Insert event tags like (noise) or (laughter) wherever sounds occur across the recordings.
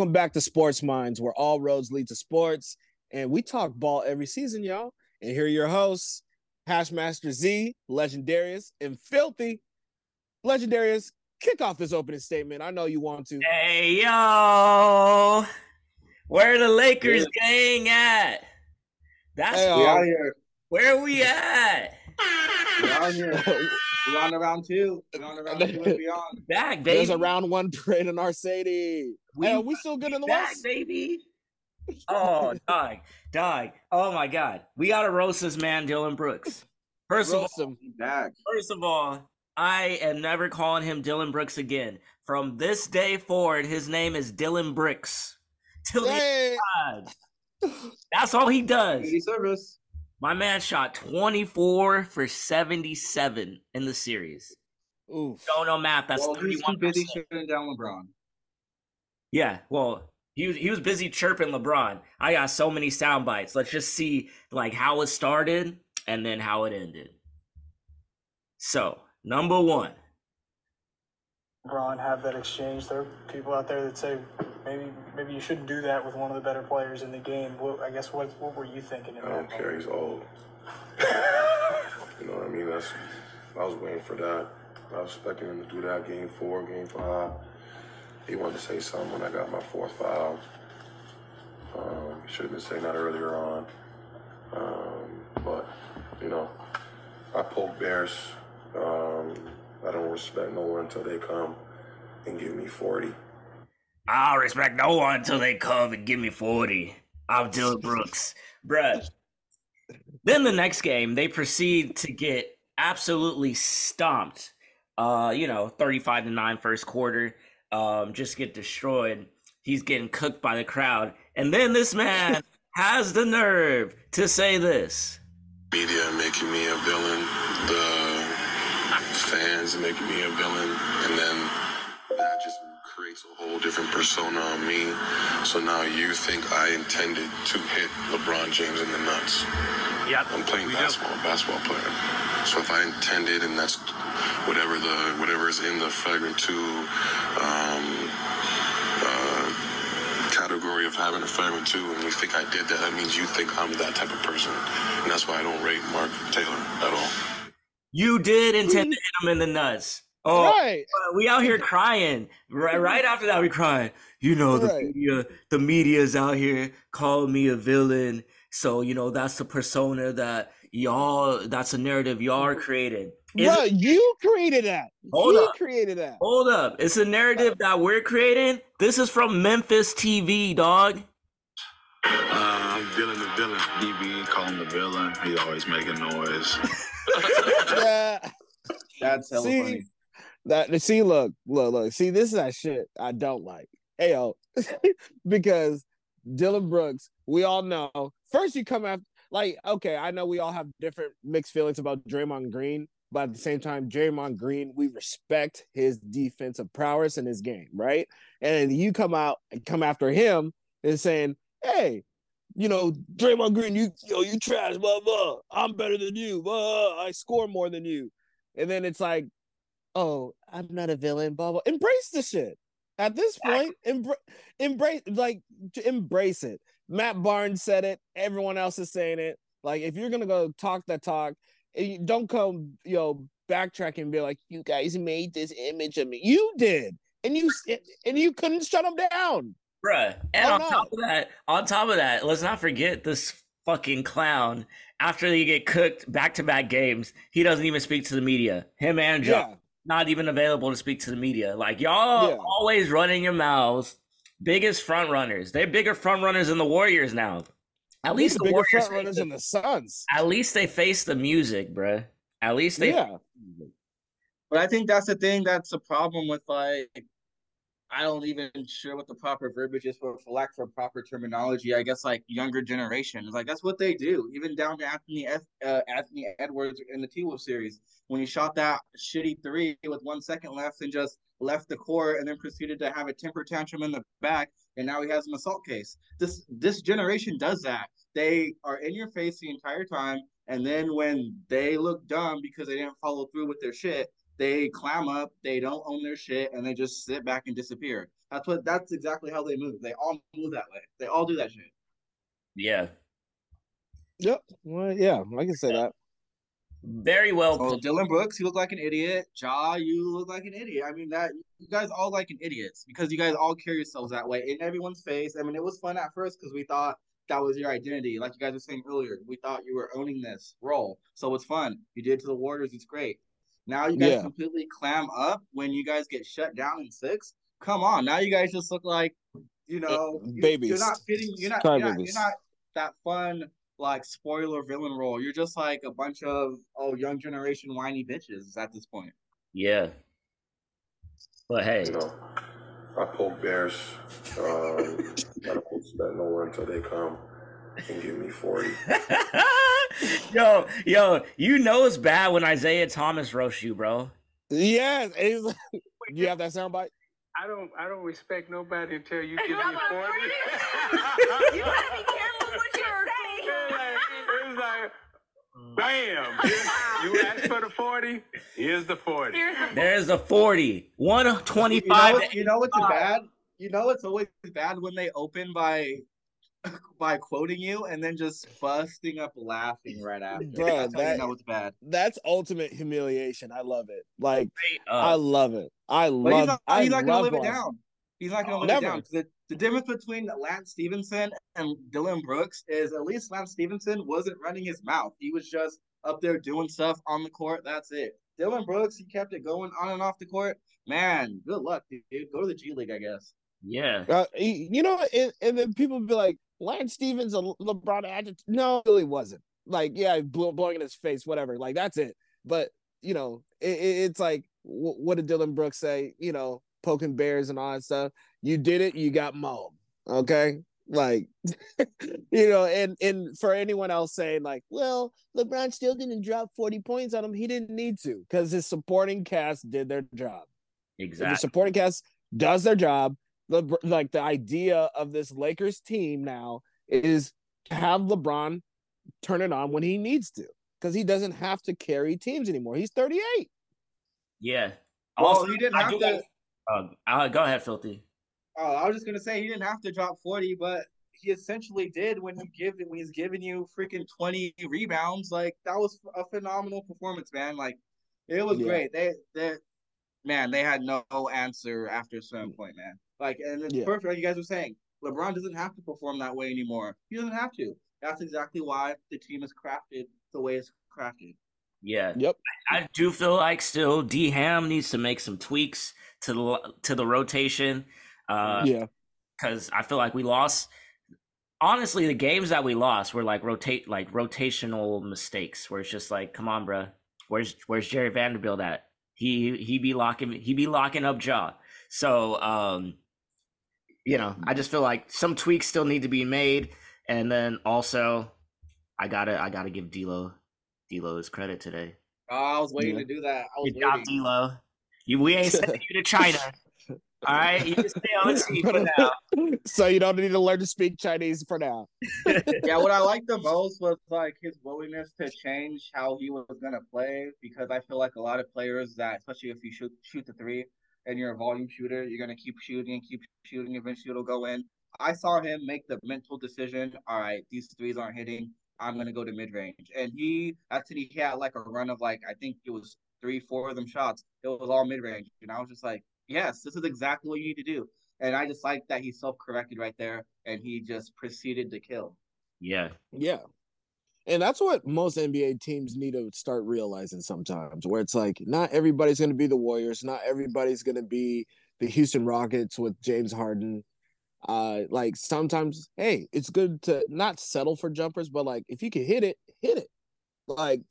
Welcome back to Sports Minds, where all roads lead to sports, and we talk ball every season, y'all. And here are your hosts, Hashmaster Z, Legendarius, and Filthy. Legendarius, kick off this opening statement. I know you want to. Hey yo, where the Lakers gang at? That's Hey, We uh, out here. where we at. We out here. (laughs) We on to round two. We on to round two and beyond. (laughs) Back, baby. There's a round one parade in our city. We Hey, are we still good in the back, West? baby. (laughs) Oh, dog, dog. Oh my God, we gotta roast this man, Dillon Brooks. First of all, Roast 'em. Back. First of all, I am never calling him Dillon Brooks again. From this day forward, his name is Dillon Bricks. Till the Hey. That's all he does. Community service. My man shot 24 for 77 in the series. Oof. Don't know math. That's well, he's too 31%. busy shutting down LeBron. Yeah, well, he was, he was busy chirping LeBron. I got so many sound bites. Let's just see like how it started and then how it ended. So, number one. LeBron have that exchange. There are people out there that say maybe maybe you shouldn't do that with one of the better players in the game. What, I guess what what were you thinking in I don't care. He's old. (laughs) You know what I mean? That's. I was waiting for that. I was expecting him to do that game four, game five. He wanted to say something when I got my fourth foul. Um, should have been saying that earlier on. Um, but you know, I poke bears. Um, I don't respect no one until they come and give me forty. I'll respect no one until they come and give me 40. I'm Dillon (laughs) Brooks. Bruh. Then the next game, they proceed to get absolutely stomped. Uh, you know, 35 to 9 first quarter. Um, just get destroyed. He's getting cooked by the crowd. And then this man (laughs) has the nerve to say this. media making me a villain, the fans making me a villain, and then that just creates a whole different persona on me. So now you think I intended to hit LeBron James in the nuts. Yep. I'm playing basketball, a basketball player. So if I intended, and that's whatever the whatever is in the flagrant two um, uh, category of having a flagrant two, and you think I did that, that means you think I'm that type of person, and that's why I don't rate Mark Taylor at all. You did intend to hit him in the nuts. Oh, Right. Uh, we out here crying. Right, (laughs) right after that, we crying. You know, the Right. media, the media's out here calling me a villain. So you know that's the persona that y'all. That's a narrative y'all are creating. Is Bro, it- you created that. Hold you up. created that. hold up, it's a narrative that we're creating. This is from Memphis TV, dog. Uh, I'm Dillon the villain. DB call him the villain. He's always making noise. (laughs) (laughs) Yeah. That's hella See? funny. That see, look, look, look. See, this is that shit I don't like. Hey yo, (laughs) because Dillon Brooks, we all know. First, you come after like, okay, I know we all have different mixed feelings about Draymond Green, but at the same time, Draymond Green, we respect his defensive prowess in his game, right? And you come out and come after him and saying, hey, you know, Draymond Green, you yo, you trash, blah blah. I'm better than you, blah. I score more than you. And then it's like, oh, I'm not a villain, blah blah. Embrace the shit. At this point, embra- embrace like to embrace it. Matt Barnes said it. Everyone else is saying it. Like, if you're gonna go talk that talk, eh, don't come, you know, backtrack and be like, "You guys made this image of me." You did, and you eh, and you couldn't shut them down. Bruh. And Oh, on no. top of that, on top of that, let's not forget this fucking clown. After they get cooked back to back games, he doesn't even speak to the media. Him and Joe. Yeah, not even available to speak to the media. Like y'all Yeah. always running your mouths. Biggest front runners. They're bigger front runners than the Warriors now. At least the bigger Warriors. front face runners the- than the Suns. at least they face the music, bruh. At least they. Yeah, But I think that's the thing that's a problem with like I don't even sure what the proper verbiage is for, for lack of proper terminology. I guess like younger generations, like that's what they do. Even down to Anthony F, uh, Anthony Edwards in the T Wolf series when he shot that shitty three with one second left and just left the court and then proceeded to have a temper tantrum in the back, and now he has an assault case. This this generation does that. They are in your face the entire time, and then when they look dumb because they didn't follow through with their shit, they clam up, they don't own their shit, and they just sit back and disappear. That's what. That's exactly how they move. They all move that way. They all do that shit. Yeah. Yep. Well, yeah, I can say that. Very well. Oh. Dillon Brooks, you look like an idiot. Ja, you look like an idiot. I mean that you guys all like an idiots because you guys all carry yourselves that way in everyone's face. I mean, it was fun at first because we thought that was your identity, like you guys were saying earlier. We thought you were owning this role, so it's fun. You did it to the Warriors, it's great. Now you guys Yeah. completely clam up when you guys get shut down in six. Come on, now you guys just look like you know you- babies. You're not fitting. You're not. You're not, you're not that fun like spoiler villain role. You're just like a bunch of oh young generation whiny bitches at this point. Yeah. But hey, You know, I poke bears. Um, I don't expect no one until they come and give me 40. (laughs) (laughs) yo, yo, you know it's bad when Isaiah Thomas roasts you, bro. Yes. and like- (laughs) you have that soundbite? I don't I don't respect nobody until you give me How forty. (laughs) You gotta be careful what you say. It's like, bam! You asked for the forty. Here's the forty. Here's the There's a 40. You know, 125. what- you know what's bad? You know it's always bad when they open by (laughs) by quoting you and then just busting up laughing (laughs) right after. Bruh, That's that- you know bad. That's ultimate humiliation. I love it. Like I love it. I But love. he's not, I he's not gonna love live it down. He's not gonna Oh, live never. it down. 'Cause The, the difference between Lance Stephenson and Dillon Brooks is at least Lance Stephenson wasn't running his mouth. He was just up there doing stuff on the court. That's it. Dillon Brooks, he kept it going on and off the court. Man, good luck, dude. Go to the G League, I guess. yeah. Uh, you know, and, and then people be like, Lance Stevens, a LeBron adjective. No, it really wasn't. Like, yeah, blow, blowing in his face, whatever. Like, that's it. But you know, it, it, it's like, wh- what did Dillon Brooks say? You know, poking bears and all that stuff. You did it. You got mauled. Okay, like, (laughs) you know, and and for anyone else saying like, well, LeBron still didn't drop forty points on him. He didn't need to because his supporting cast did their job if the supporting cast does their job, the like the idea of this Lakers team now is to have LeBron turn it on when he needs to, because he doesn't have to carry teams anymore. He's 38. Yeah. Well, Also, he didn't I have to. like- uh, uh, go ahead, Filthy. Oh, I was just gonna say he didn't have to drop forty, but he essentially did when he give when he's giving you freaking twenty rebounds. Like that was a phenomenal performance, man. Like it was Yeah. great. They they man, they had no answer after a certain point, man. Like and it's Yeah. perfect. Like you guys were saying, LeBron doesn't have to perform that way anymore. He doesn't have to. That's exactly why the team is crafted the way it's crafted. Yeah. Yep. I do feel like still D Ham needs to make some tweaks to the to the rotation. Uh, yeah. because I feel like we lost. Honestly, the games that we lost were like rotate like rotational mistakes, where it's just like, come on, bro, where's where's Jarred Vanderbilt at? He he be locking he be locking up Ja. So um, you know, I just feel like some tweaks still need to be made, and then also, I gotta I gotta give D'Lo D'Lo his credit today. Oh, I was waiting Yeah. to do that. I was Good job. D'Lo. You we ain't sending you to China. (laughs) All right, you just stay on the team for now. (laughs) so you don't need to learn to speak Chinese for now. (laughs) yeah, what I liked the most was like his willingness to change how he was gonna play because I feel like a lot of players that, especially if you shoot shoot the three and you're a volume shooter, you're gonna keep shooting and keep shooting. Eventually, it'll go in. I saw him make the mental decision. All right, these threes aren't hitting. I'm gonna go to mid range, and he actually he had like a run of like I think it was three, four of them shots. It was all mid range, and I was just like, yes, this is exactly what you need to do. And I just like that he self corrected right there, and he just proceeded to kill. Yeah, Yeah. And that's what most NBA teams need to start realizing sometimes, where it's like not everybody's going to be the Warriors, not everybody's going to be the Houston Rockets with James Harden. Uh, like sometimes, hey, it's good to not settle for jumpers, but like if you can hit it, hit it. Like,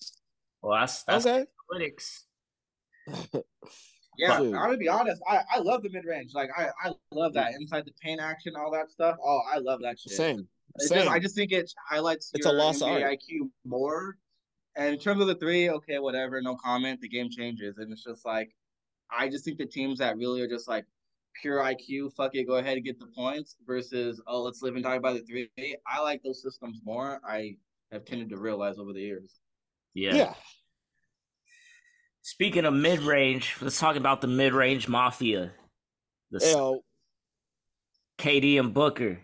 well that's that's okay, analytics. (laughs) Yeah, Dude. I'm gonna be honest. I, I love the mid range. Like I, I love that inside the paint action, all that stuff. Oh, I love that shit. same. Just, I just think it highlights It's a your lost NBA art. IQ more. And in terms of the three, okay, whatever, no comment. The game changes, and it's just like I just think the teams that really are just like pure IQ, fuck it, go ahead and get the points versus oh, let's live and die by the three. I like those systems more. I have tended to realize over the years. Yeah. yeah. Speaking of mid range, let's talk about the mid range mafia. The Yo, KD and Booker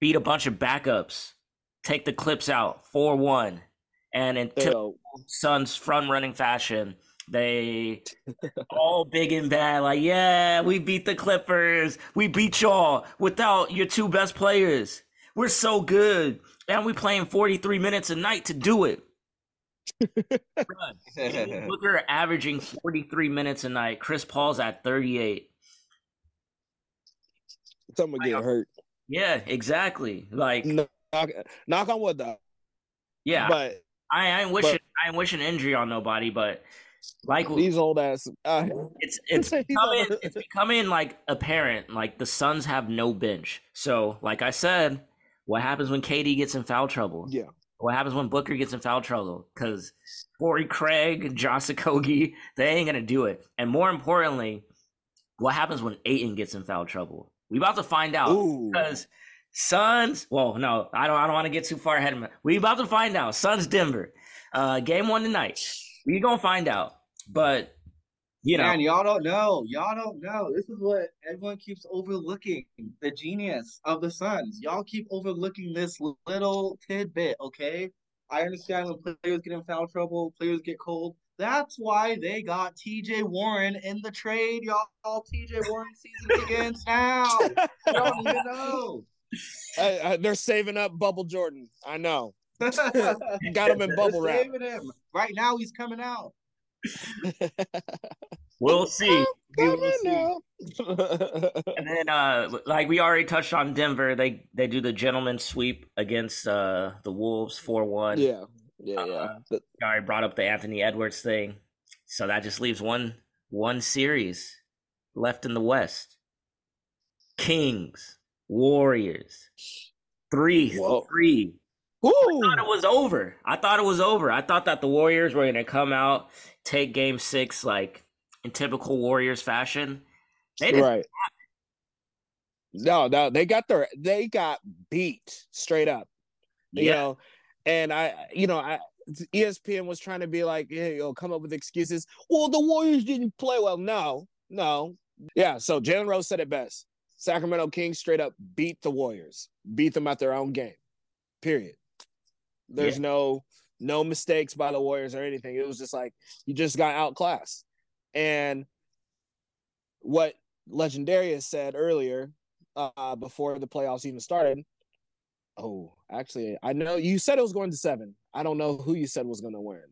beat a bunch of backups, take the clips out 4 1. And in Suns front running fashion, they (laughs) all big and bad, like, yeah, we beat the Clippers. We beat y'all without your two best players. We're so good. And we playing 43 minutes a night to do it. (laughs) Booker averaging 43 minutes a night. Chris Paul's at 38. someone get hurt. Yeah, exactly. Like, Knock, knock on wood though. yeah, But I, I ain't wishing I ain't wishing injury on nobody, but like these old ass. Uh, it's it's (laughs) becoming it's becoming like apparent like the Suns have no bench. So like I said, what happens when KD gets in foul trouble? yeah. What happens when Booker gets in foul trouble? Because Torrey Craig, Josh Okogie, they ain't gonna do it. And more importantly, what happens when Ayton gets in foul trouble? We about to find out Ooh. because Suns. Well, no, I don't. I don't want to get too far ahead of me. We about to find out. Suns Denver, uh, game one tonight. We gonna find out. But you know, Man, y'all don't know. Y'all don't know. This is what everyone keeps overlooking. The genius of the Suns. Y'all keep overlooking this little tidbit, okay? I understand when players get in foul trouble, players get cold. That's why they got TJ Warren in the trade, y'all. TJ Warren season begins now. (laughs) You don't even know. Uh, uh, they're saving up Bubble Jordan. I know. (laughs) Got him in They're bubble wrap. saving him. Right now, he's coming out. (laughs) we'll see. We will see. And then, uh, like we already touched on Denver, they they do the gentleman sweep against uh the Wolves four one. yeah. Yeah, yeah. Uh, I brought up the Anthony Edwards thing, so that just leaves one one series left in the West. Kings, Warriors, three Whoa. three. Woo! I thought it was over. I thought it was over. I thought that the Warriors were gonna come out, take Game Six like in typical Warriors fashion. They didn't. Right. No, no, they got their they got beat straight up. You Yeah. know, and I you know, I ESPN was trying to be like, hey, yo, come up with excuses. Well, the Warriors didn't play well. No, no. Yeah, so Jalen Rose said it best. Sacramento Kings straight up beat the Warriors, beat them at their own game. Period. There's Yeah. no no mistakes by the Warriors or anything. It was just like you just got outclassed. And what Legendarius said earlier, uh, before the playoffs even started. Oh, actually, I know you said it was going to seven. I don't know who you said was going to win,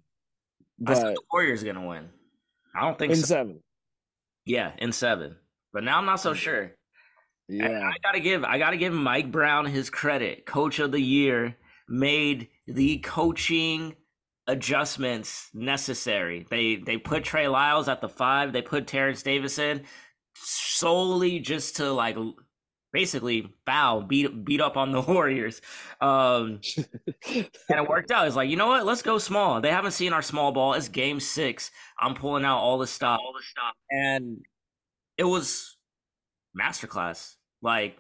I said but the Warriors gonna win. I don't think in so. seven, Yeah, in seven. But now I'm not so mm. sure. And yeah, I gotta give I gotta give Mike Brown his credit. Coach of the year made the coaching adjustments necessary. They they put Trey Lyles at the five. They put Terence Davis in solely just to like basically foul beat beat up on the (laughs) Warriors. Um, (laughs) and it worked out. It's like you know what? Let's go small. They haven't seen our small ball. It's game six. I'm pulling out all the stuff. All the stuff. And it was masterclass. Like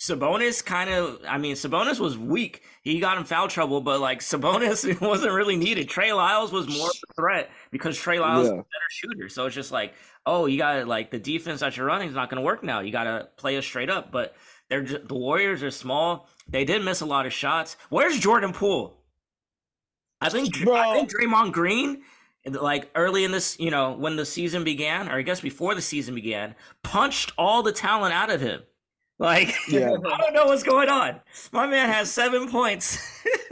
Sabonis kind of I mean Sabonis was weak. He got in foul trouble, but like Sabonis (laughs) wasn't really needed. Trey Lyles was more of a threat because Trey Lyles is a better shooter. So it's just like, oh, you got to like the defense that you're running is not going to work now. You got to play us straight up, but they're just, the Warriors are small. They did miss a lot of shots. Where's Jordan Poole? I think I think Draymond Green like early in this, you know, when the season began, or I guess before the season began, punched all the talent out of him. Like, (laughs) Yeah. I don't know what's going on. My man has seven points,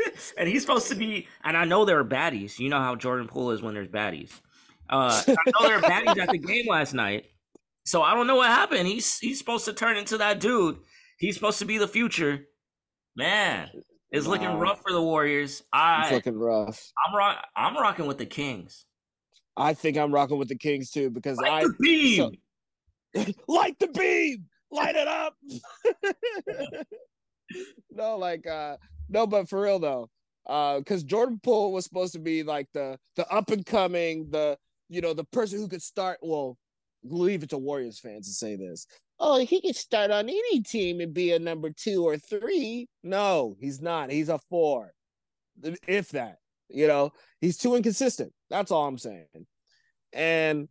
(laughs) and he's supposed to be. And I know there are baddies. You know how Jordan Poole is when there's baddies. Uh, I know there are baddies at the game last night. So I don't know what happened. He's he's supposed to turn into that dude. He's supposed to be the future. Man, it's looking rough for the Warriors. it's I looking rough. I'm rock, I'm rocking with the Kings. I think I'm rocking with the Kings too because Like I the beam. (laughs) light the beam, light it up. (laughs) no, like uh no, but for real though, uh, because Jordan Poole was supposed to be like the the up and coming, the you know the person who could start. Well, leave it to Warriors fans to say this. Oh, he could start on any team and be a number two or three. No, he's not. He's a four, if that. You know, he's too inconsistent. That's all I'm saying. And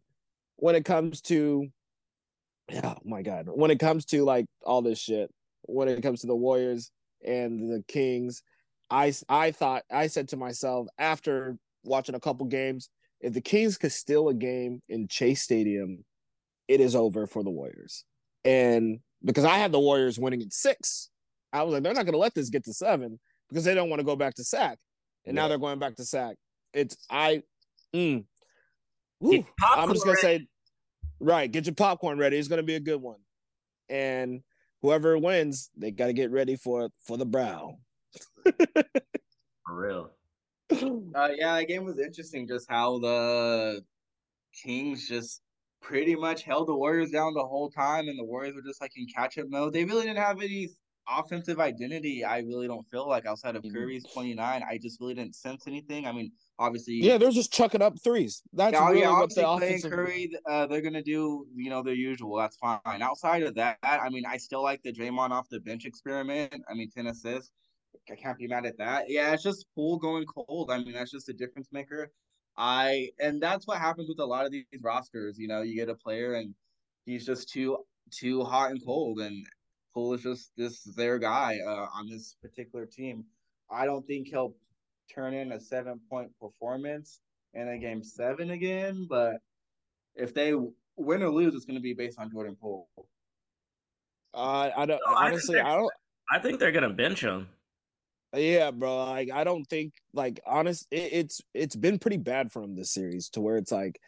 when it comes to oh my god, when it comes to like all this shit, when it comes to the Warriors and the Kings, I I thought I said to myself after watching a couple games, if the Kings could steal a game in Chase Stadium, it is over for the Warriors. And because I had the Warriors winning in six, I was like, they're not going to let this get to seven because they don't want to go back to sack. And now they're going back to sack. It's I, mm, Get Woo. popcorn I'm just gonna say, right, get your popcorn ready. It's gonna be a good one. And whoever wins, they got to get ready for for the brow. For real. (laughs) Uh, yeah, that game was interesting. Just how the Kings just pretty much held the Warriors down the whole time, and the Warriors were just like in catch up mode. They really didn't have any offensive identity. I really don't feel like outside of Mhm. Curry's twenty nine, I just really didn't sense anything. I mean, obviously, Yeah, they're just chucking up threes. That's yeah, really yeah, what obviously the playing offensive. Curry, uh, they're gonna do you know their usual. That's fine. Outside of that, I mean, I still like the Draymond off the bench experiment. I mean, ten assists. I can't be mad at that. Yeah, it's just Poole going cold. I mean, that's just a difference maker. I and that's what happens with a lot of these rosters. You know, you get a player and he's just too too hot and cold, and Poole is just this their guy uh, on this particular team. I don't think he'll turn in a seven point performance in a game seven again, but if they win or lose, it's going to be based on Jordan Poole. Uh, I don't No, I honestly. they're- I don't. I think they're gonna bench him. Yeah, bro. Like I don't think like honest. It, it's it's been pretty bad for him this series to where it's like.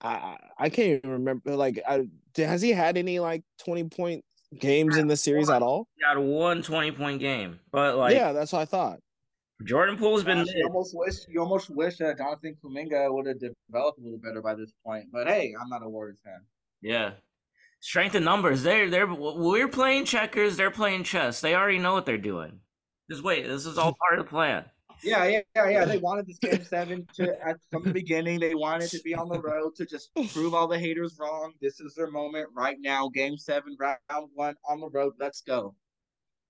I I I can't even remember. Like, I, has he had any like twenty point games in the series at all? He had one 20 point game, but like yeah, that's what I thought. Jordan Poole's been you almost wish you almost wish that Jonathan Kuminga would have developed a little better by this point. But hey, I'm not a Warriors fan. Yeah. Strength in numbers. They're they're we're playing checkers, they're playing chess. They already know what they're doing. Just wait, this is all (laughs) part of the plan. Yeah, yeah, yeah, yeah. They (laughs) wanted this game seven to at from the beginning. They wanted to be on the road to just prove all the haters wrong. This is their moment right now. Game seven, round one on the road. Let's go.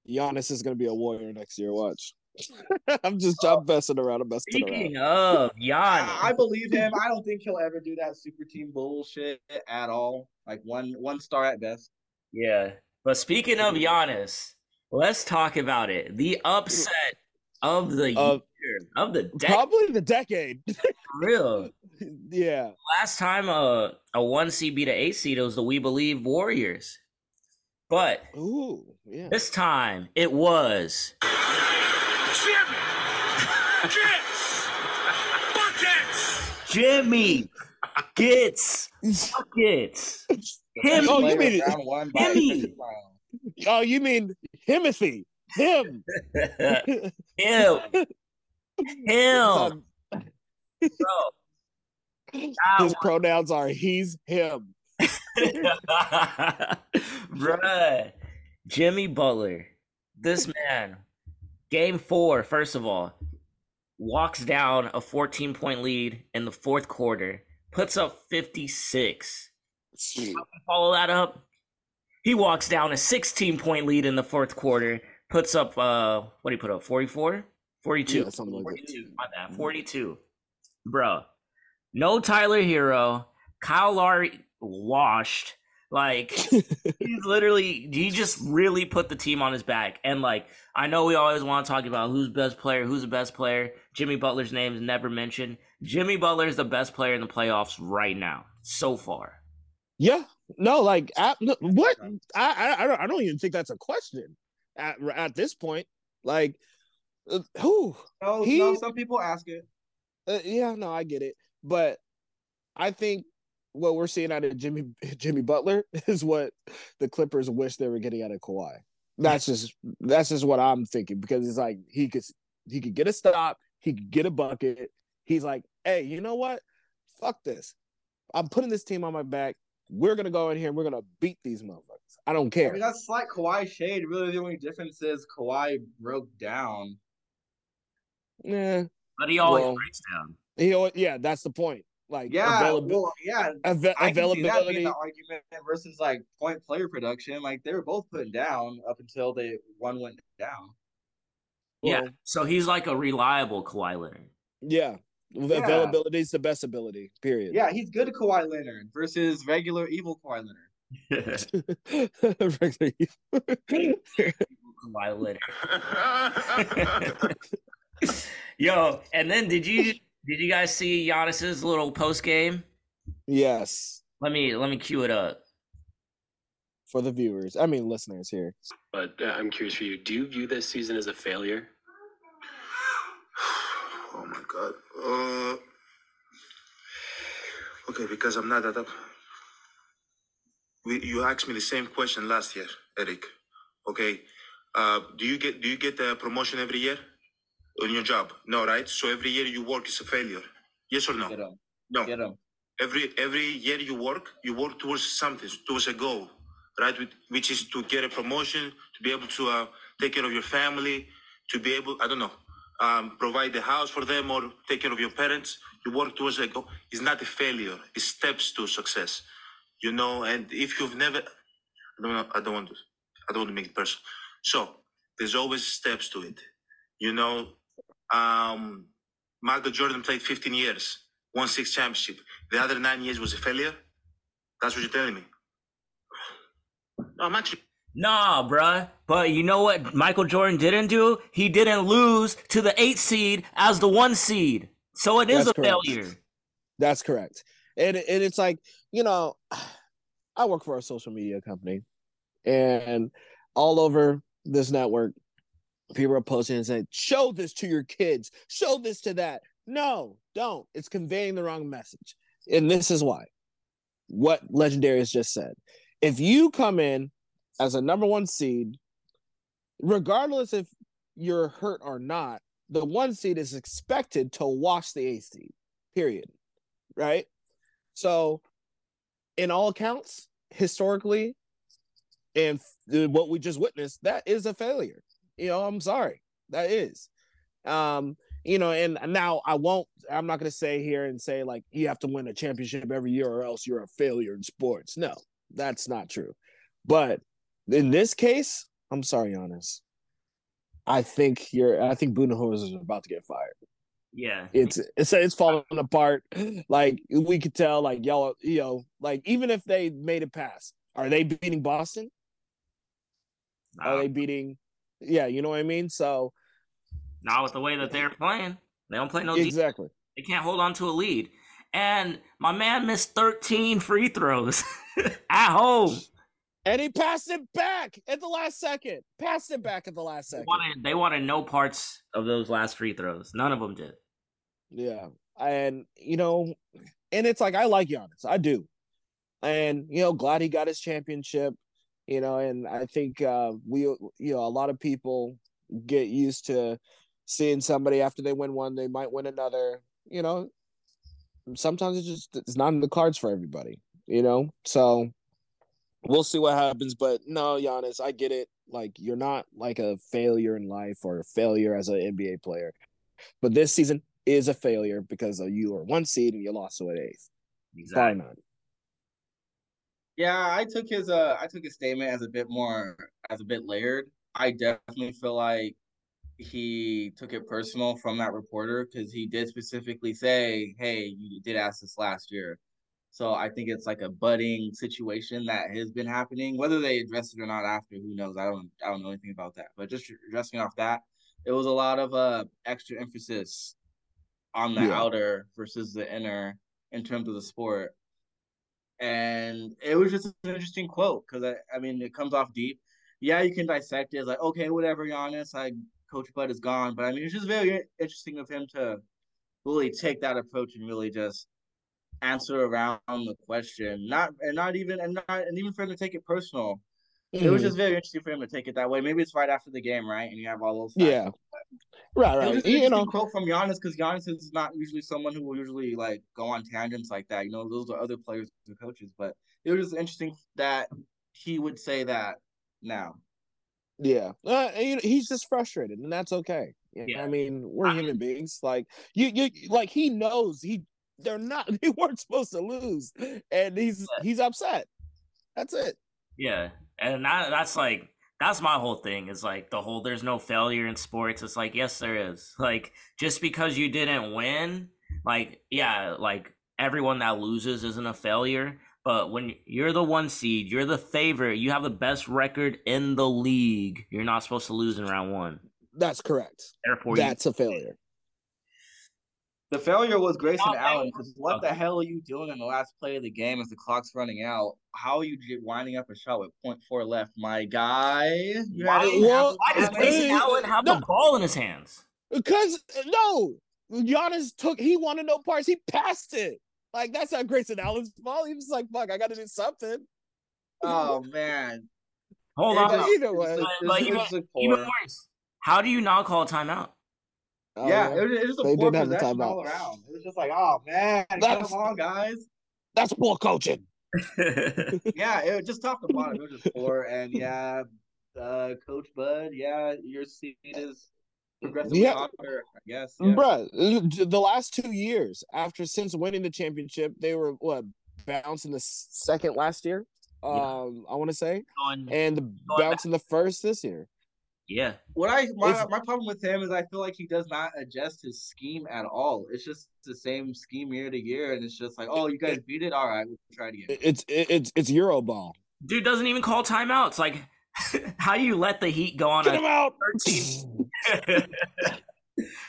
Giannis is gonna be a warrior next year. Watch. (laughs) I'm just I'm messing around. I'm messing around. Speaking of Giannis, I, I believe him. I don't think he'll ever do that super team bullshit at all. Like one one star at best. yeah. But speaking of Giannis, let's talk about it. The upset of the Of- year, of the decade. Probably the decade. (laughs) for real. yeah. Last time a a one seed beat a eight seed it was the We Believe Warriors. But Ooh. Yeah. this time it was Jimmy gets buckets. (laughs) Oh, Him, Oh, you mean- round one Jimmy. Oh, you mean Timothy? Him. (laughs) him, him, bro. His pronouns are he's him. (laughs) Bruh. Jimmy Butler. This man, game four, first of all, walks down a 14 point lead in the fourth quarter, puts up 56. Follow that up. He walks down a 16 point lead in the fourth quarter, puts up, uh, what do you put up? 44? 42. Yeah, something like that. 42. My bad. 42. Bro. No Tyler Herro. Kyle Lowry washed. Like (laughs) he's literally he just really put the team on his back. And like I know we always want to talk about who's best player, who's the best player. Jimmy Butler's name is never mentioned. Jimmy Butler is the best player in the playoffs right now, so far. Yeah. No, like at, no, what? I, I I I don't even think that's a question at at this point. Like, uh, who? No, He- no, some people ask it. Uh, yeah, no, I get it, but I think what we're seeing out of Jimmy (laughs) Jimmy Butler (laughs) is what the Clippers wish they were getting out of Kawhi. That's just that's just what I'm thinking because it's like he could he could get a stop, he could get a bucket. He's like, hey, you know what? Fuck this. I'm putting this team on my back. We're gonna go in here and we're gonna beat these motherfuckers. I don't care. I care. mean, that's like Kawhi shade. Really, the only difference is Kawhi broke down. Yeah, But he always Well, breaks down. he always, yeah, that's the point. Like Yeah, availab- well, yeah. ava- I can see that being availability. the argument versus like point player production. Like they were both putting down up until they one went down. yeah. So he's like a reliable Kawhi Leonard. Yeah. The Availability is the best ability, period. Yeah, he's good at Kawhi Leonard versus regular evil Kawhi Leonard. (laughs) Regular Kawhi Leonard. Yo, and then did you did you guys see Giannis's little post game? yes, Let me let me cue it up. for the viewers. I mean, listeners here. But uh, I'm curious for you. Do you view this season as a failure? (laughs) Oh my god. Uh, okay, because I'm not that up. We, you asked me the same question last year, Eric. Okay. Uh, do you get do you get a promotion every year on your job? No, right? So every year you work is a failure. Yes or no? Get. No. Get every every year you work, you work towards something, towards a goal, right? Which- Which is to get a promotion, to be able to uh, take care of your family, to be able, I don't know, um, provide the house for them or take care of your parents. You work towards a goal. It's not a failure. It's steps to success, you know. And if you've never, I don't I don't want to, I don't want to make it personal. So there's always steps to it, you know. Um, Michael Jordan played 15 years, won six championship. The other nine years was a failure. That's what you're telling me. No, I'm actually. Nah, bruh. But you know what Michael Jordan didn't do? He didn't lose to the eight seed as the one seed. So it is That's a correct. failure. That's correct. And, and it's like, you know, (sighs) I work for a social media company and all over this network, people are posting and saying, show this to your kids, show this to that. No, don't. It's conveying the wrong message. And this is why. What Legendary has just said. If you come in as a number one seed, regardless if you're hurt or not, the one seed is expected to wash the eight seed, period right? So, in all accounts, historically, and what we just witnessed, that is a failure. You know, I'm sorry, that is. Um, you know, and now I won't. I'm not going to say here and say like you have to win a championship every year or else you're a failure in sports. No, that's not true. But in this case, I'm sorry, Giannis. I think you're. I think Budenholzer is about to get fired Yeah. it's it's it's falling apart. Like we could tell, like y'all, you know, like even if they made it past, are they beating Boston? Are they beating? Yeah, you know what I mean. So not with the way that they're playing. They don't play no defense. exactly, They can't hold on to a lead. And my man missed 13 free throws (laughs) at home. And he passed it back at the last second. Passed it back at the last They second. wanted, they wanted no parts of those last free throws. None of them did. Yeah, and you know, and it's like I like Giannis, I do, and you know, glad he got his championship. You know, and I think uh, we, you know, a lot of people get used to seeing somebody after they win one, they might win another. You know, sometimes it's just it's not in the cards for everybody. You know, so we'll see what happens. But no, Giannis, I get it. Like you're not like a failure in life or a failure as an NBA player. But this season is a failure because you are one seed and you lost to an eighth. Exactly. Yeah, I took his uh I took his statement as a bit more as a bit layered. I definitely feel like he took it personal from that reporter because he did specifically say, "Hey, you did ask this last year." So I think it's like a budding situation that has been happening. Whether they address it or not after, who knows? I don't I don't know anything about that. But just addressing off that, it was a lot of uh extra emphasis on the Yeah. outer versus the inner in terms of the sport. And it was just an interesting quote because I, I mean it comes off deep. Yeah, you can dissect it. It's like, okay, whatever, Giannis. like Coach Bud is gone. But I mean it's just very interesting of him to really take that approach and really just answer around the question. Not and not even and not and even for him to take it personal. It was just very interesting for him to take it that way. Maybe it's right after the game, right? And you have all those yeah, facts. right, right. You know, quote from Giannis because Giannis is not usually someone who will usually like go on tangents like that. You know, those are other players and coaches, but it was just interesting that he would say that now. yeah. Uh, you know, he's just frustrated, and that's okay. Yeah. I mean, we're human beings. Like you, you, like he knows he they're not (laughs) they weren't supposed to lose, and he's he's upset. That's it. Yeah, and that, that's like that's my whole thing. Is like the whole there's no failure in sports. It's like yes, there is. (laughs) Like just because you didn't win, like yeah, like everyone that loses isn't a failure. But when you're the one seed, you're the favorite, you have the best record in the league. You're not supposed to lose in round one. That's correct. Therefore, That's a failure. The failure was Grayson Okay. Allen because what Okay. the hell are you doing in the last play of the game as the clock's running out? How are you winding up a shot with 0.4 left, my guy? You Why, had- Well, why does uh, Grayson Allen have no. the ball in his hands? Because no, Giannis took. He wanted no parts. He passed it. Like that's not Grayson Allen's fault. He was like, "Fuck, I got to do something." Oh (laughs) man, Hold on. Either way, It's- But- but even- Even worse, how do you not call a timeout? Oh, yeah, it was, it was a They poor did possession all around. It was just like, oh man, That's- come on, guys. that's poor coaching. (laughs) Yeah, it was just top to bottom. It was just poor, and yeah, uh, Coach Bud, yeah, your seat is progressively Yeah. hotter, I guess. Yeah. Bruh, the last two years after since winning the championship, they were what bouncing the second last year. Um, I want to say, Going- and the bouncing the first this year. Yeah. What I my, It's- my problem with him is I feel like he does not adjust his scheme at all. It's just the same scheme year to year, and it's just like, oh, you guys beat it, all right, we'll try it again. It's it's it's Euro ball. Dude doesn't even call timeouts. Like, (laughs) how do you let the Heat go on Get him a out. 13? (laughs)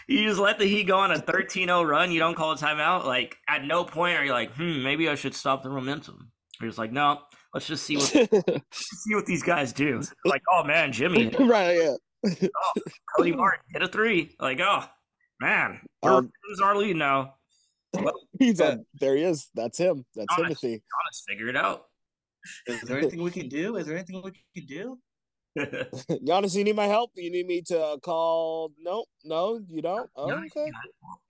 you just let the Heat go on a 13-0 run. You don't call a timeout. Like, at no point are you like, hmm, maybe I should stop the momentum. You're just like, no, let's just see what (laughs) see what these guys do. (laughs) Like, oh man, Jimmy, right, yeah. oh, Cody Martin hit a three. Like, oh man, we're (laughs) Um, losing our lead now. He's on. There he is. That's him. That's Honest. Timothy. Honest, figure it out. Is there anything we can do? Is there anything we can do? Giannis, you need my help? You need me to uh, call? No, no, you don't. Oh, Giannis, okay.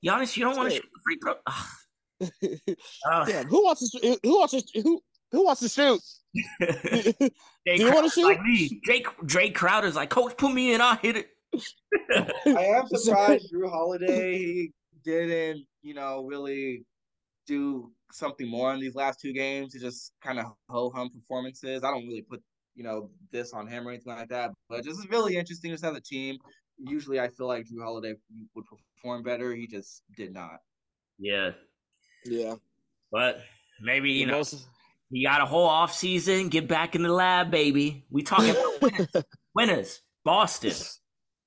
Giannis, you don't want to Shit. shoot the free throw. Ugh. Ugh. Damn, who wants to? Who wants to? Who who wants to shoot? (laughs) Jay Do you wanna shoot? Like me. Jake Jay Crowder's like, Coach, put me in. I'll hit it. (laughs) I am surprised Jrue Holiday (laughs) he didn't, you know, really do something more in these last two games. He just kind of ho hum performances. I don't really put, you know, this on him or anything like that. But this is really interesting just as a team. Usually, I feel like Jrue Holiday would perform better. He just did not. Yeah, Yeah, but maybe you know He got a whole off season. Get back in the lab, baby. We talking about (laughs) winners. winners. Boston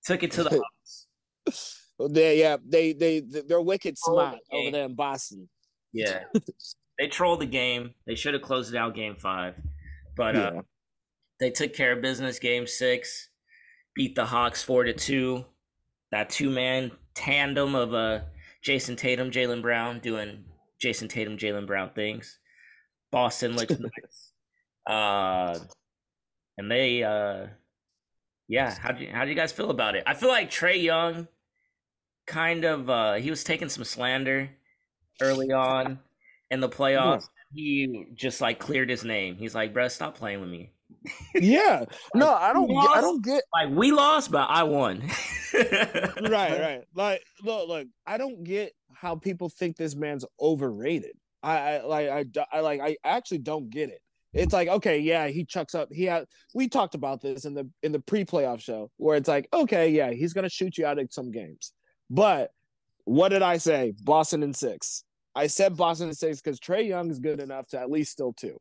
took it to the (laughs) Hawks. they yeah they they they're wicked smart okay. over there in Boston. Yeah, they trolled the game. They should have closed it out game five, but uh, they took care of business game six. Beat the Hawks four to two. That two man tandem of uh Jayson Tatum, Jaylen Brown doing Jayson Tatum, Jaylen Brown things. Boston (laughs) looks nice. Uh, and they uh, yeah. How do you, how do you guys feel about it? I feel like Trae Young, kind of uh, he was taking some slander early on in the playoffs. He just like cleared his name. He's like, "Bruh, stop playing with me." yeah. (laughs) No, I don't. Get, I don't get. Like we lost, but I won. Right, (laughs) right. Like, look, look. I don't get how people think this man's overrated. I, I like, I, I like, I actually don't get it. It's like, okay, yeah, he chucks up. He had. We talked about this in the in the pre-playoff show where it's like, okay, yeah, he's gonna shoot you out of some games. But what did I say? Boston in six. I said Boston in six because Trae Young is good enough to at least still two.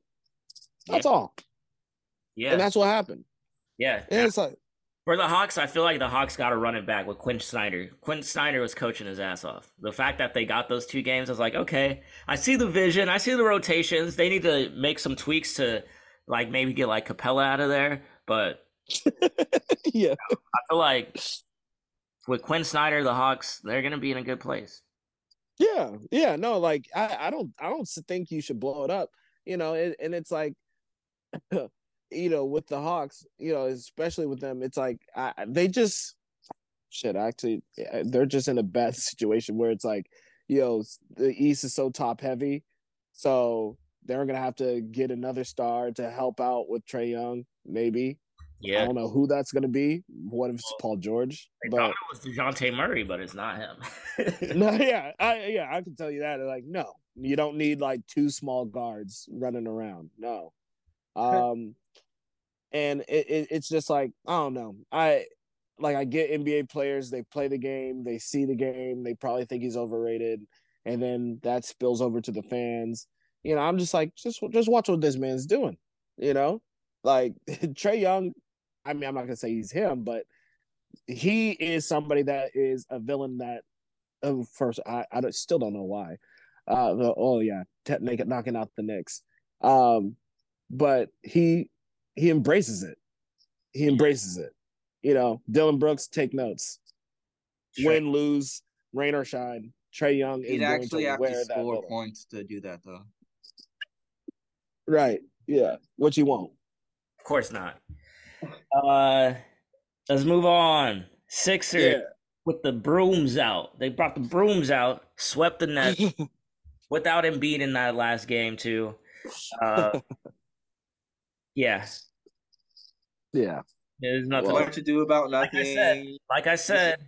That's all. Yeah, And that's what happened. yeah. And it's like, For the Hawks, I feel like the Hawks got to run it back with Quin Snyder. Quin Snyder was coaching his ass off. The fact that they got those two games, I was like, okay, I see the vision, I see the rotations. They need to make some tweaks to, like, maybe get like Capela out of there. But (laughs) yeah. I feel like with Quin Snyder, the Hawks, they're gonna be in a good place. Yeah, yeah, no, like I, I don't, I don't think you should blow it up, you know, and, and it's like, (clears throat) you know, with the Hawks, you know, especially with them, it's like I, they just, shit, actually, they're just in a bad (laughs) situation where it's like, you know, the East is so top heavy, so they're gonna have to get another star to help out with Trae Young, maybe. Yeah. I don't know who that's gonna be. What if it's Paul George? they But thought it was Dejounte Murray, but it's not him. (laughs) no, (laughs) yeah, I yeah, I can tell you that. Like, no, you don't need like two small guards running around. No, (laughs) um, and it, it it's just like I don't know. I like I get NBA players. They play the game. They see the game. They probably think he's overrated, and then that spills over to the fans. you know, I'm just like, just just watch what this man's doing. You know, like (laughs) Trae Young. I mean, I'm not gonna say he's him, but he is somebody that is a villain that. Uh, first, I I still don't know why. Uh, oh yeah, naked knocking out the Knicks. Um, but he he embraces it. He embraces it. You know, Dillon Brooks, take notes. Sure. Win, lose, rain or shine. Trae Young He'd going actually to have wear to score villain. points to do that, though. Right. Yeah. What you want? Of course not. Uh, let's move on. Sixers Yeah. with the brooms out. They brought the brooms out, swept the Nets (laughs) without Embiid in that last game too. Uh, (laughs) yeah, yeah. there's nothing. What to do about Like nothing? I said, like I said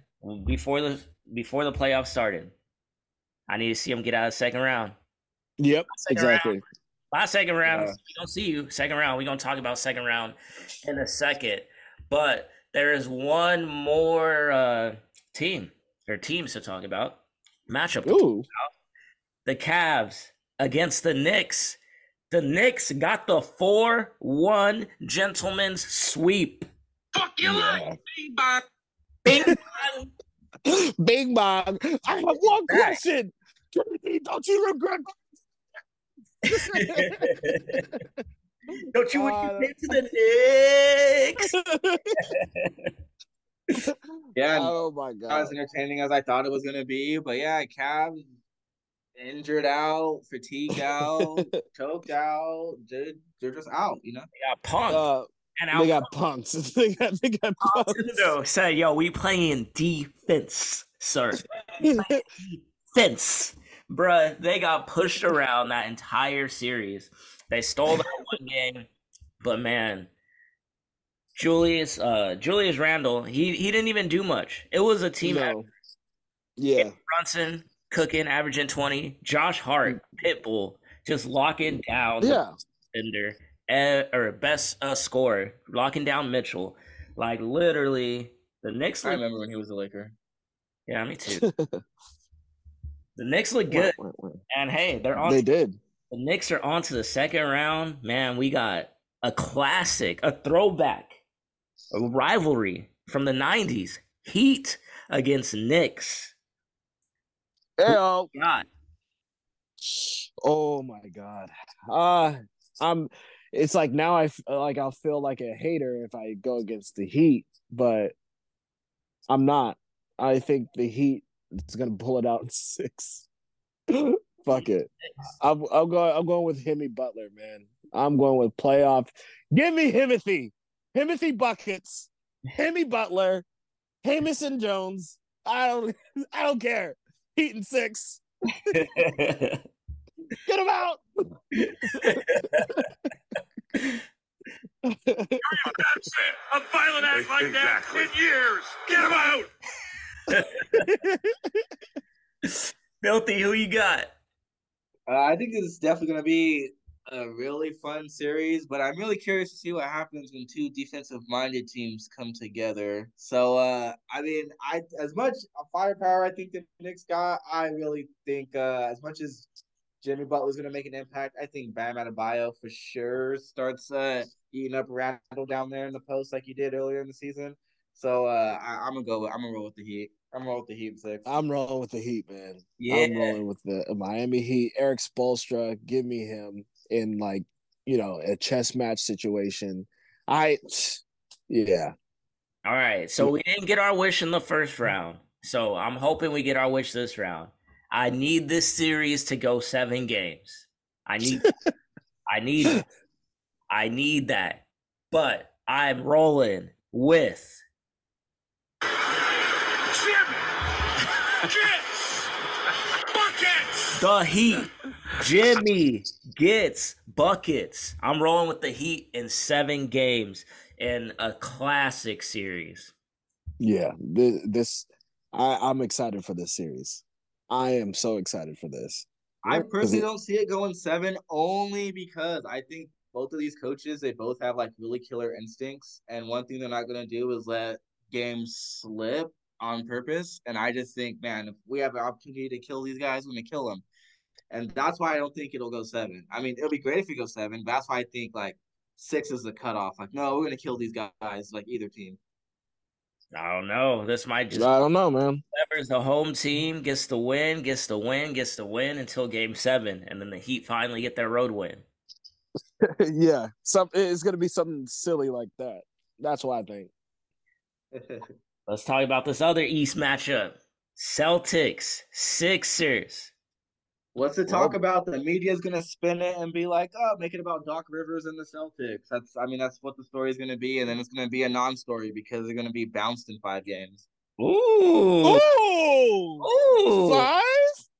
before the before the playoffs started, I need to see them get out of the second round. Yep. Second Exactly. Last second round, Yeah. we don't see you. Second round, we're gonna talk about second round in a second. But there is one more uh, team or teams to talk about. Matchup. to talk Ooh. about. The Cavs against the Knicks. The Knicks got the four-one gentleman's sweep. Fuck you, Yeah. bang. Bing bong. Big Bong. (laughs) I have one Back. question. Timothy, don't you regret? (laughs) Don't you want Uh, to get to the Knicks? (laughs) Yeah, oh my not god. as entertaining as I thought it was gonna be, but yeah, Cavs injured out, fatigued out, (laughs) choked out. They're, they're just out, you know. They got punked. Uh, and they got punks. (laughs) they got they got punks. Nintendo said, "Yo, we playing defense, sir. (laughs) Defense, bruh." They got pushed around that entire series. They stole that one game, but man, Julius, uh, Julius Randle, he he didn't even do much. It was a team effort. No. Yeah. Brunson cooking, averaging twenty. Josh Hart, Pitbull, just locking down the Yeah. defender eh, or best uh, scorer, locking down Mitchell. Like literally, the Knicks I look. remember when he was a Laker. Yeah, me too. (laughs) The Knicks look good, Wah, wah, wah. and hey, they're on. They did. The Knicks are on to the second round. Man, we got a classic, a throwback, a rivalry from the '90s. Heat against Knicks. Hell. God, Oh my god. Uh I'm it's like now I f- like I'll feel like a hater if I go against the Heat, but I'm not. I think the Heat is gonna pull it out in (laughs) six. Fuck it. I'm I'm going I'm going with Himmy Butler, man. I'm going with playoff. Give me Himothy. Himothy buckets. Himmy Butler. Jamison Jones. I don't (laughs) I don't care. Heat and six. (laughs) Get him out. That's (laughs) it. A violent act like Exactly. that in years. Get him out. (laughs) filthy. Who you got? Uh, I think this is definitely going to be a really fun series, but I'm really curious to see what happens when two defensive-minded teams come together. So, uh, I mean, I as much firepower I think the Knicks got, I really think uh, as much as Jimmy Butler's going to make an impact, I think Bam Adebayo for sure starts uh, eating up Randle down there in the post like he did earlier in the season. So, uh, I, I'm gonna go. With, I'm gonna roll with the Heat. I'm gonna roll with the Heat six. I'm rolling with the Heat, man. Yeah. I'm rolling with the Miami Heat. Erik Spoelstra, give me him in like you know a chess match situation. I, yeah, All right. So we didn't get our wish in the first mm-hmm. round. So I'm hoping we get our wish this round. I need this series to go seven games. I need (laughs) I need I need that. But I'm rolling with Jimmy. Gets. (laughs) Buckets. the Heat. Jimmy gets buckets. I'm rolling with the Heat in seven games in a classic series. yeah. This, this I, I'm excited for this series. I am so excited for this. I personally it- don't see it going seven only because I think both of these coaches they both have like really killer instincts, and one thing they're not gonna do is let games slip on purpose. And I just think, man, if we have an opportunity to kill these guys, we're gonna kill them. And that's why I don't think it'll go seven. I mean, it'll be great if it goes seven, but that's why I think like six is the cutoff. Like, no, we're gonna kill these guys, like either team. I don't know. This might just I don't know, man. whoever's the home team gets the win, gets the win, gets the win until game seven, and then the Heat finally get their road win. (laughs) yeah, some it's gonna be something silly like that. That's what I think. Let's talk about this other East matchup. Celtics, Sixers. What's the talk about? The media's gonna spin it and be like, "Oh, make it about Doc Rivers and the Celtics." That's, I mean, that's what the story is gonna be, and then it's gonna be a non-story because they're gonna be bounced in five games. Ooh. Oh, Ooh, Ooh. five.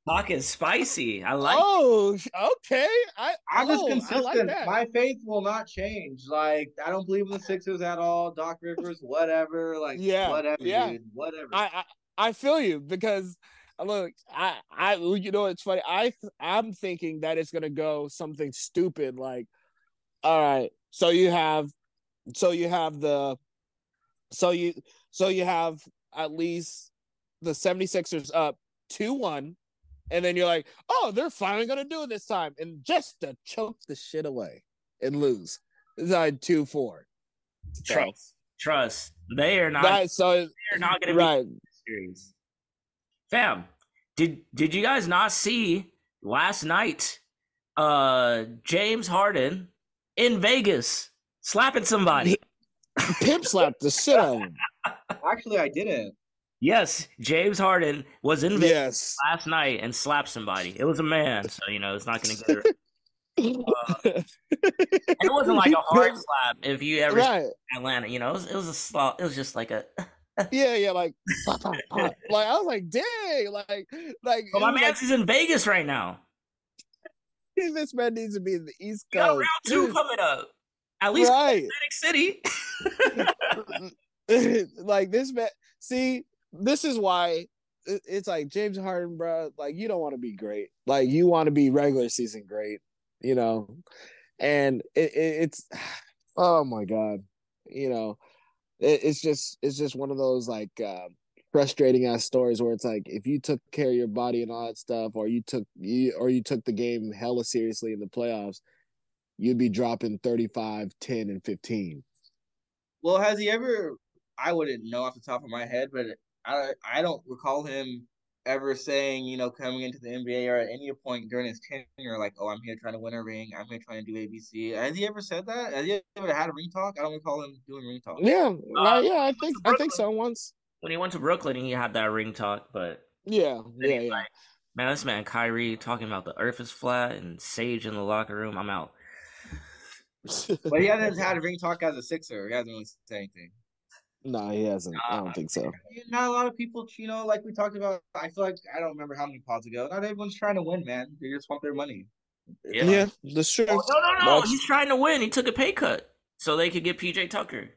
Talking spicy. I like Oh, okay. I I'm just oh, I consistent. like that. My faith will not change. Like, I don't believe in the Sixers at all. Doc Rivers, whatever. Like, Yeah, whatever, yeah. dude. Whatever. I, I I feel you because look, I I you know it's funny. I I'm thinking that it's gonna go something stupid like, all right, so you have, so you have the, so you so you have at least the 76ers up two one, and then you're like, oh, they're finally gonna do it this time, and just to choke the shit away and lose, it's like two four. trust. Trust. They are not. Right, so They are not going to be right. series. Fam, did did you guys not see last night? Uh, James Harden in Vegas slapping somebody. Pimp slapped the shit out of him. (laughs) Actually, I didn't. Yes, James Harden was in Vegas Yes. last night and slapped somebody. It was a man, so you know it's not going to go. (laughs) And it wasn't like a hard (laughs) slap. If you ever right. Atlanta, you know, it was, it was a slap. It was just like a. (laughs) Yeah, yeah, like, pop, pop, pop. (laughs) like I was like, dang, like, like, it my was man's is in Vegas right now. like, (laughs) this man needs to be in the East Coast. round two coming up. At least right. Atlantic City. like this man. See, this is why it's like James Harden, bro. Like you don't want to be great. Like you want to be regular season great. You know, and it, it, it's (sighs) oh my god. You know, it, it's just it's just one of those like uh, frustrating ass stories where it's like if you took care of your body and all that stuff, or you took you or you took the game hella seriously in the playoffs, you'd be dropping 35, 10, and 15. Well, has he ever? I wouldn't know off the top of my head, but I I don't recall him ever saying, you know, coming into the NBA or at any point during his tenure, like, "Oh, I'm here trying to win a ring. I'm here trying to do ABC." Has he ever said that? Has he ever had a ring talk? I don't recall him doing ring talk. Yeah, Uh, right, yeah, I think I think so once. when he went to Brooklyn, he had that ring talk, but Yeah, then yeah, yeah. like, man, this man Kyrie talking about the earth is flat and Sage in the locker room. I'm out. (laughs) But he hasn't had a ring talk as a Sixer. He hasn't really said anything. No, he hasn't. I don't think so. Not a lot of people, you know, like we talked about. I feel like I don't remember how many pods ago. Not everyone's trying to win, man. They just want their money. Yeah. Yeah, that's true. Oh, no, no, no. That's- He's trying to win. He took a pay cut so they could get PJ Tucker.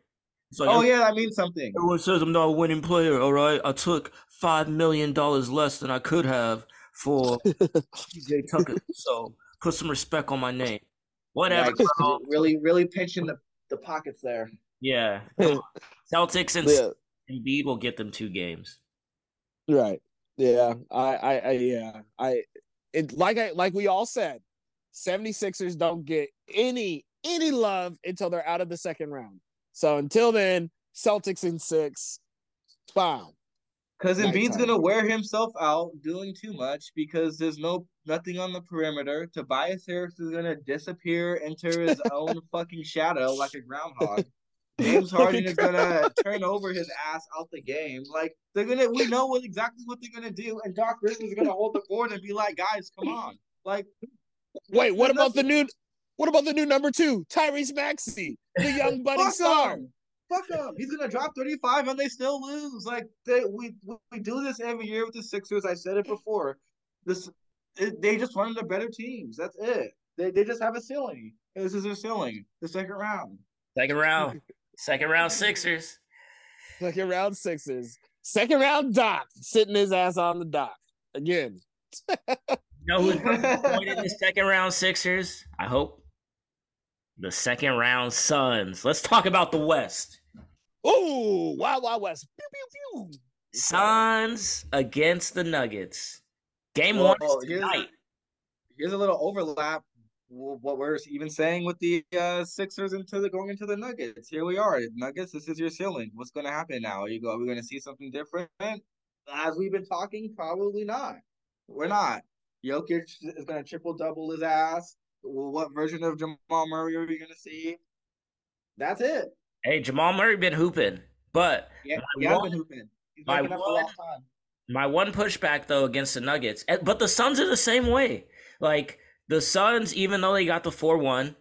It's like, Oh yeah, that means something. Everyone says I'm not a winning player, all right? I took $5 million less than I could have for (laughs) PJ Tucker. So put some respect on my name. Whatever. Like, bro. really, really pinching the, the pockets there. Yeah. (laughs) Celtics and Yeah, Embiid will get them two games. right. Yeah, I, I, I, yeah, I, it like I like we all said, 76ers don't get any any love until they're out of the second round. So until then, Celtics in six. Wow. Because Embiid's Nighttime. gonna wear himself out doing too much because there's no nothing on the perimeter. Tobias Harris is gonna disappear into his (laughs) own fucking shadow like a groundhog. James (laughs) Harden is gonna (laughs) turn over his ass out the game. Like they're gonna, we know what exactly what they're gonna do, and Doc Rivers is gonna hold the board and be like, "Guys, come on!" Like, Wait, what there's about the new? What about the new number two, Tyrese Maxey, the young (laughs) budding Fuck star? him. Fuck him. He's gonna drop 35 and they still lose. Like they we we do this every year with the Sixers. I said it before. This it, they just one of the better teams. That's it. They they just have a ceiling. This is their ceiling. The second round. Second round. Second round Sixers. Second round Sixers. Second round Doc sitting his ass on the dock again. You know who's going in the second round Sixers? I hope. The second round Suns. Let's talk about the West. Ooh, Wild Wild West. Pew, pew, pew. Suns against the Nuggets. Game Well, one is here's- tonight. here's a little overlap. What we're even saying with the uh, Sixers into the going into the Nuggets. Here we are, Nuggets. This is your ceiling. What's going to happen now? Are you go? Are we going to see something different? As we've been talking, probably not. We're not. Jokic is going to triple double his ass. What version of Jamal Murray are we going to see? That's it. Hey, Jamal Murray been hooping, but Yeah, he has one- been hooping. He's my making up for one- my one pushback though against the Nuggets, eh, but the Suns are the same way. Like the Suns, even though they got the four one,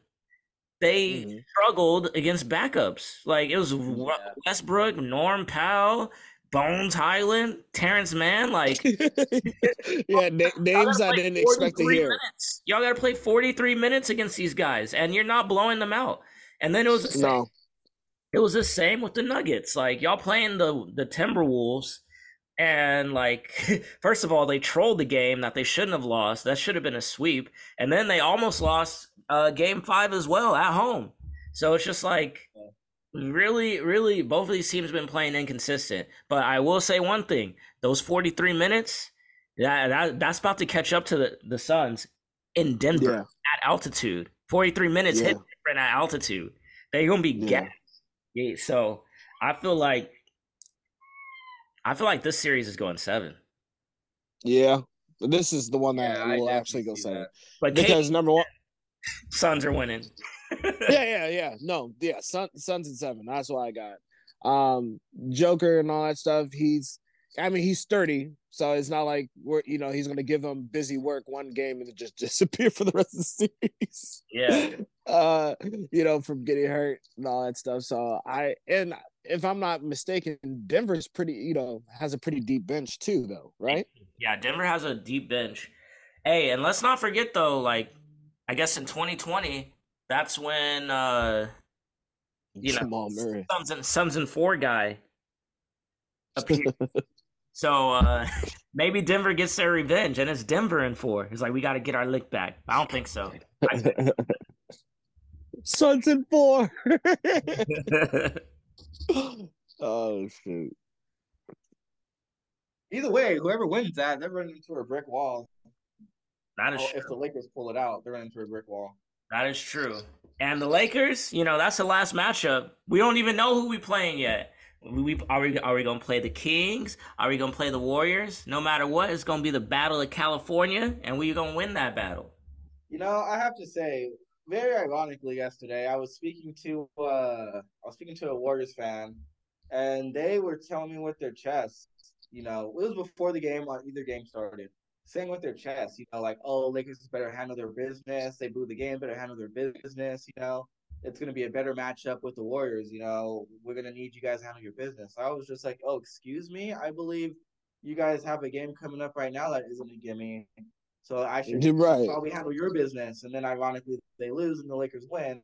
they Mhm. struggled against backups. Like it was Yeah. Westbrook, Norm Powell, Bones Hyland, Terance Mann. Like (laughs) yeah, na- names I didn't expect to hear. Minutes. Y'all got to play 43 minutes against these guys, and you're not blowing them out. And then it was the same, No, it was the same with the Nuggets. Like y'all playing the the Timberwolves, and like (laughs) first of all, they trolled the game that they shouldn't have lost. That should have been a sweep, and then they almost lost uh, Game Five as well at home. So it's just like really, really, both of these teams have been playing inconsistent. But I will say one thing: those 43 minutes, that, that that's about to catch up to the the Suns in Denver yeah, at altitude. 43 minutes Yeah. hit different at altitude. They're gonna be Yeah. gassed. Yeah, so I feel like I feel like this series is going seven. yeah. This is the one that Yeah, I will definitely actually go see seven that. But because KD, number one, (laughs) Suns are winning. (laughs) yeah, yeah, yeah. No, yeah, Sun, Suns and seven. That's what I got. Um, Joker and all that stuff. He's, I mean, he's sturdy, so it's not like we're, you know, he's gonna give them busy work one game and then just (laughs) disappear for the rest of the series. Yeah. uh, you know, from getting hurt and all that stuff. So I, and if I'm not mistaken, Denver's pretty, you know, has a pretty deep bench too, though, right? Yeah, Denver has a deep bench. Hey, and let's not forget though, like I guess in 2020, that's when uh you know Jamal Murray. Suns and Suns and four guy appeared. (laughs) so uh (laughs) maybe Denver gets their revenge and it's Denver in four. It's like we gotta get our lick back. I don't think so. (laughs) Suns and four. (gasps) oh shoot. Either way, whoever wins that, they're running into a brick wall. that is Oh, true. if the Lakers pull it out, they're running into a brick wall. That is true. And the Lakers, you know, that's the last matchup. We don't even know who we playing yet. We, we are we are we gonna play the Kings? Are we gonna play the Warriors? No matter what, it's gonna be the battle of California, and we're gonna win that battle. You know, I have to say, very ironically, yesterday I was speaking to uh I was speaking to a Warriors fan, and they were telling me with their chest, you know, it was before the game on either game started, saying with their chest, you know, like, oh, Lakers better handle their business. They blew the game, better handle their business. You know, it's gonna be a better matchup with the Warriors. You know, we're gonna need you guys to handle your business. I was just like, oh, excuse me, I believe you guys have a game coming up right now that isn't a gimme. So I should You're right. probably handle your business. And then ironically they lose and the Lakers win.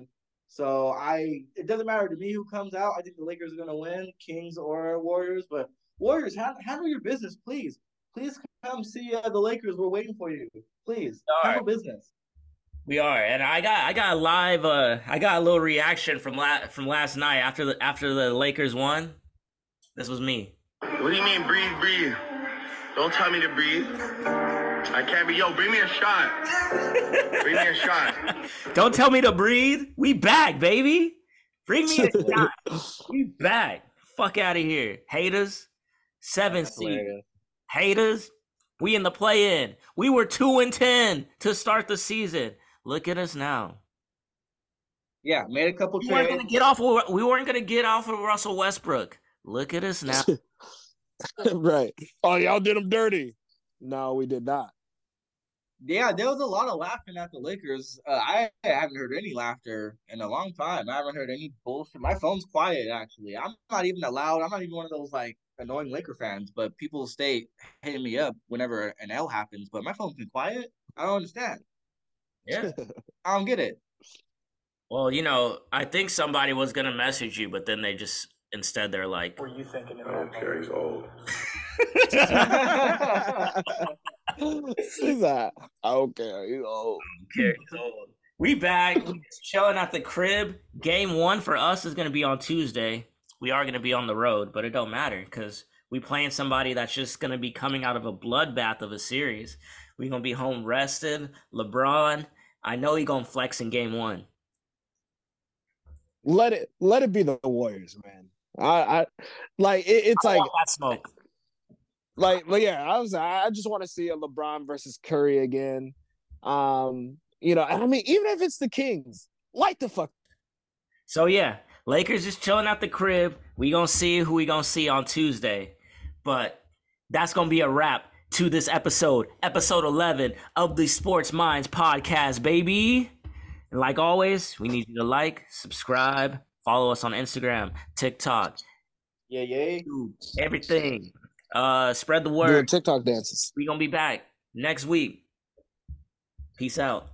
So I it doesn't matter to me who comes out. I think the Lakers are gonna win, Kings or Warriors, but Warriors, hand, handle your business, please. Please come see uh, the Lakers. We're waiting for you. Please All handle business. We are, and I got I got a live uh I got a little reaction from la- from last night after the after the Lakers won. This was me. What do you mean breathe, breathe? Don't tell me to breathe. I can't be. Yo, bring me a shot. bring me a shot. (laughs) Don't tell me to breathe. We back, baby. Bring me a (laughs) shot. We back. Fuck out of here, haters. Seven That's seed haters. We in the play in. We were two and ten to start the season. Look at us now. Yeah, made a couple We weren't gonna get off. Of, we weren't gonna get off of Russell Westbrook. Look at us now. (laughs) right. Oh, y'all did him dirty. No, we did not. Yeah, there was a lot of laughing at the Lakers. Uh, I haven't heard any laughter in a long time. I haven't heard any bullshit. My phone's quiet, actually. I'm not even allowed. I'm not even one of those like annoying Laker fans, but people stay hitting me up whenever an L happens. But my phone's been quiet. I don't understand. yeah. (laughs) I don't get it. Well, you know, I think somebody was gonna message you, but then they just instead they're like, Were you thinking in I that (laughs) don't care. He's old. He's like, okay, you know. "Care, he's old." We back, we just chilling at the crib. Game one for us is gonna be on Tuesday. We are gonna be on the road, but it don't matter because we playing somebody that's just gonna be coming out of a bloodbath of a series. We gonna be home rested. LeBron, I know he gonna flex in game one. Let it let it be the Warriors, man. I, I like it, it's I like that smoke. like but yeah, I was I just want to see a LeBron versus Curry again. Um, you know, I mean, even if it's the Kings, light the fuck. So yeah, Lakers just chilling at the crib. We gonna see who we gonna see on Tuesday, but that's gonna be a wrap to this episode, episode eleven of the Sports Minds podcast, baby. And like always, we need you to like, subscribe, follow us on Instagram, TikTok, Yeah, yeah. YouTube, everything. Uh, spread the Doing word. TikTok dances. We gonna be back next week. Peace out.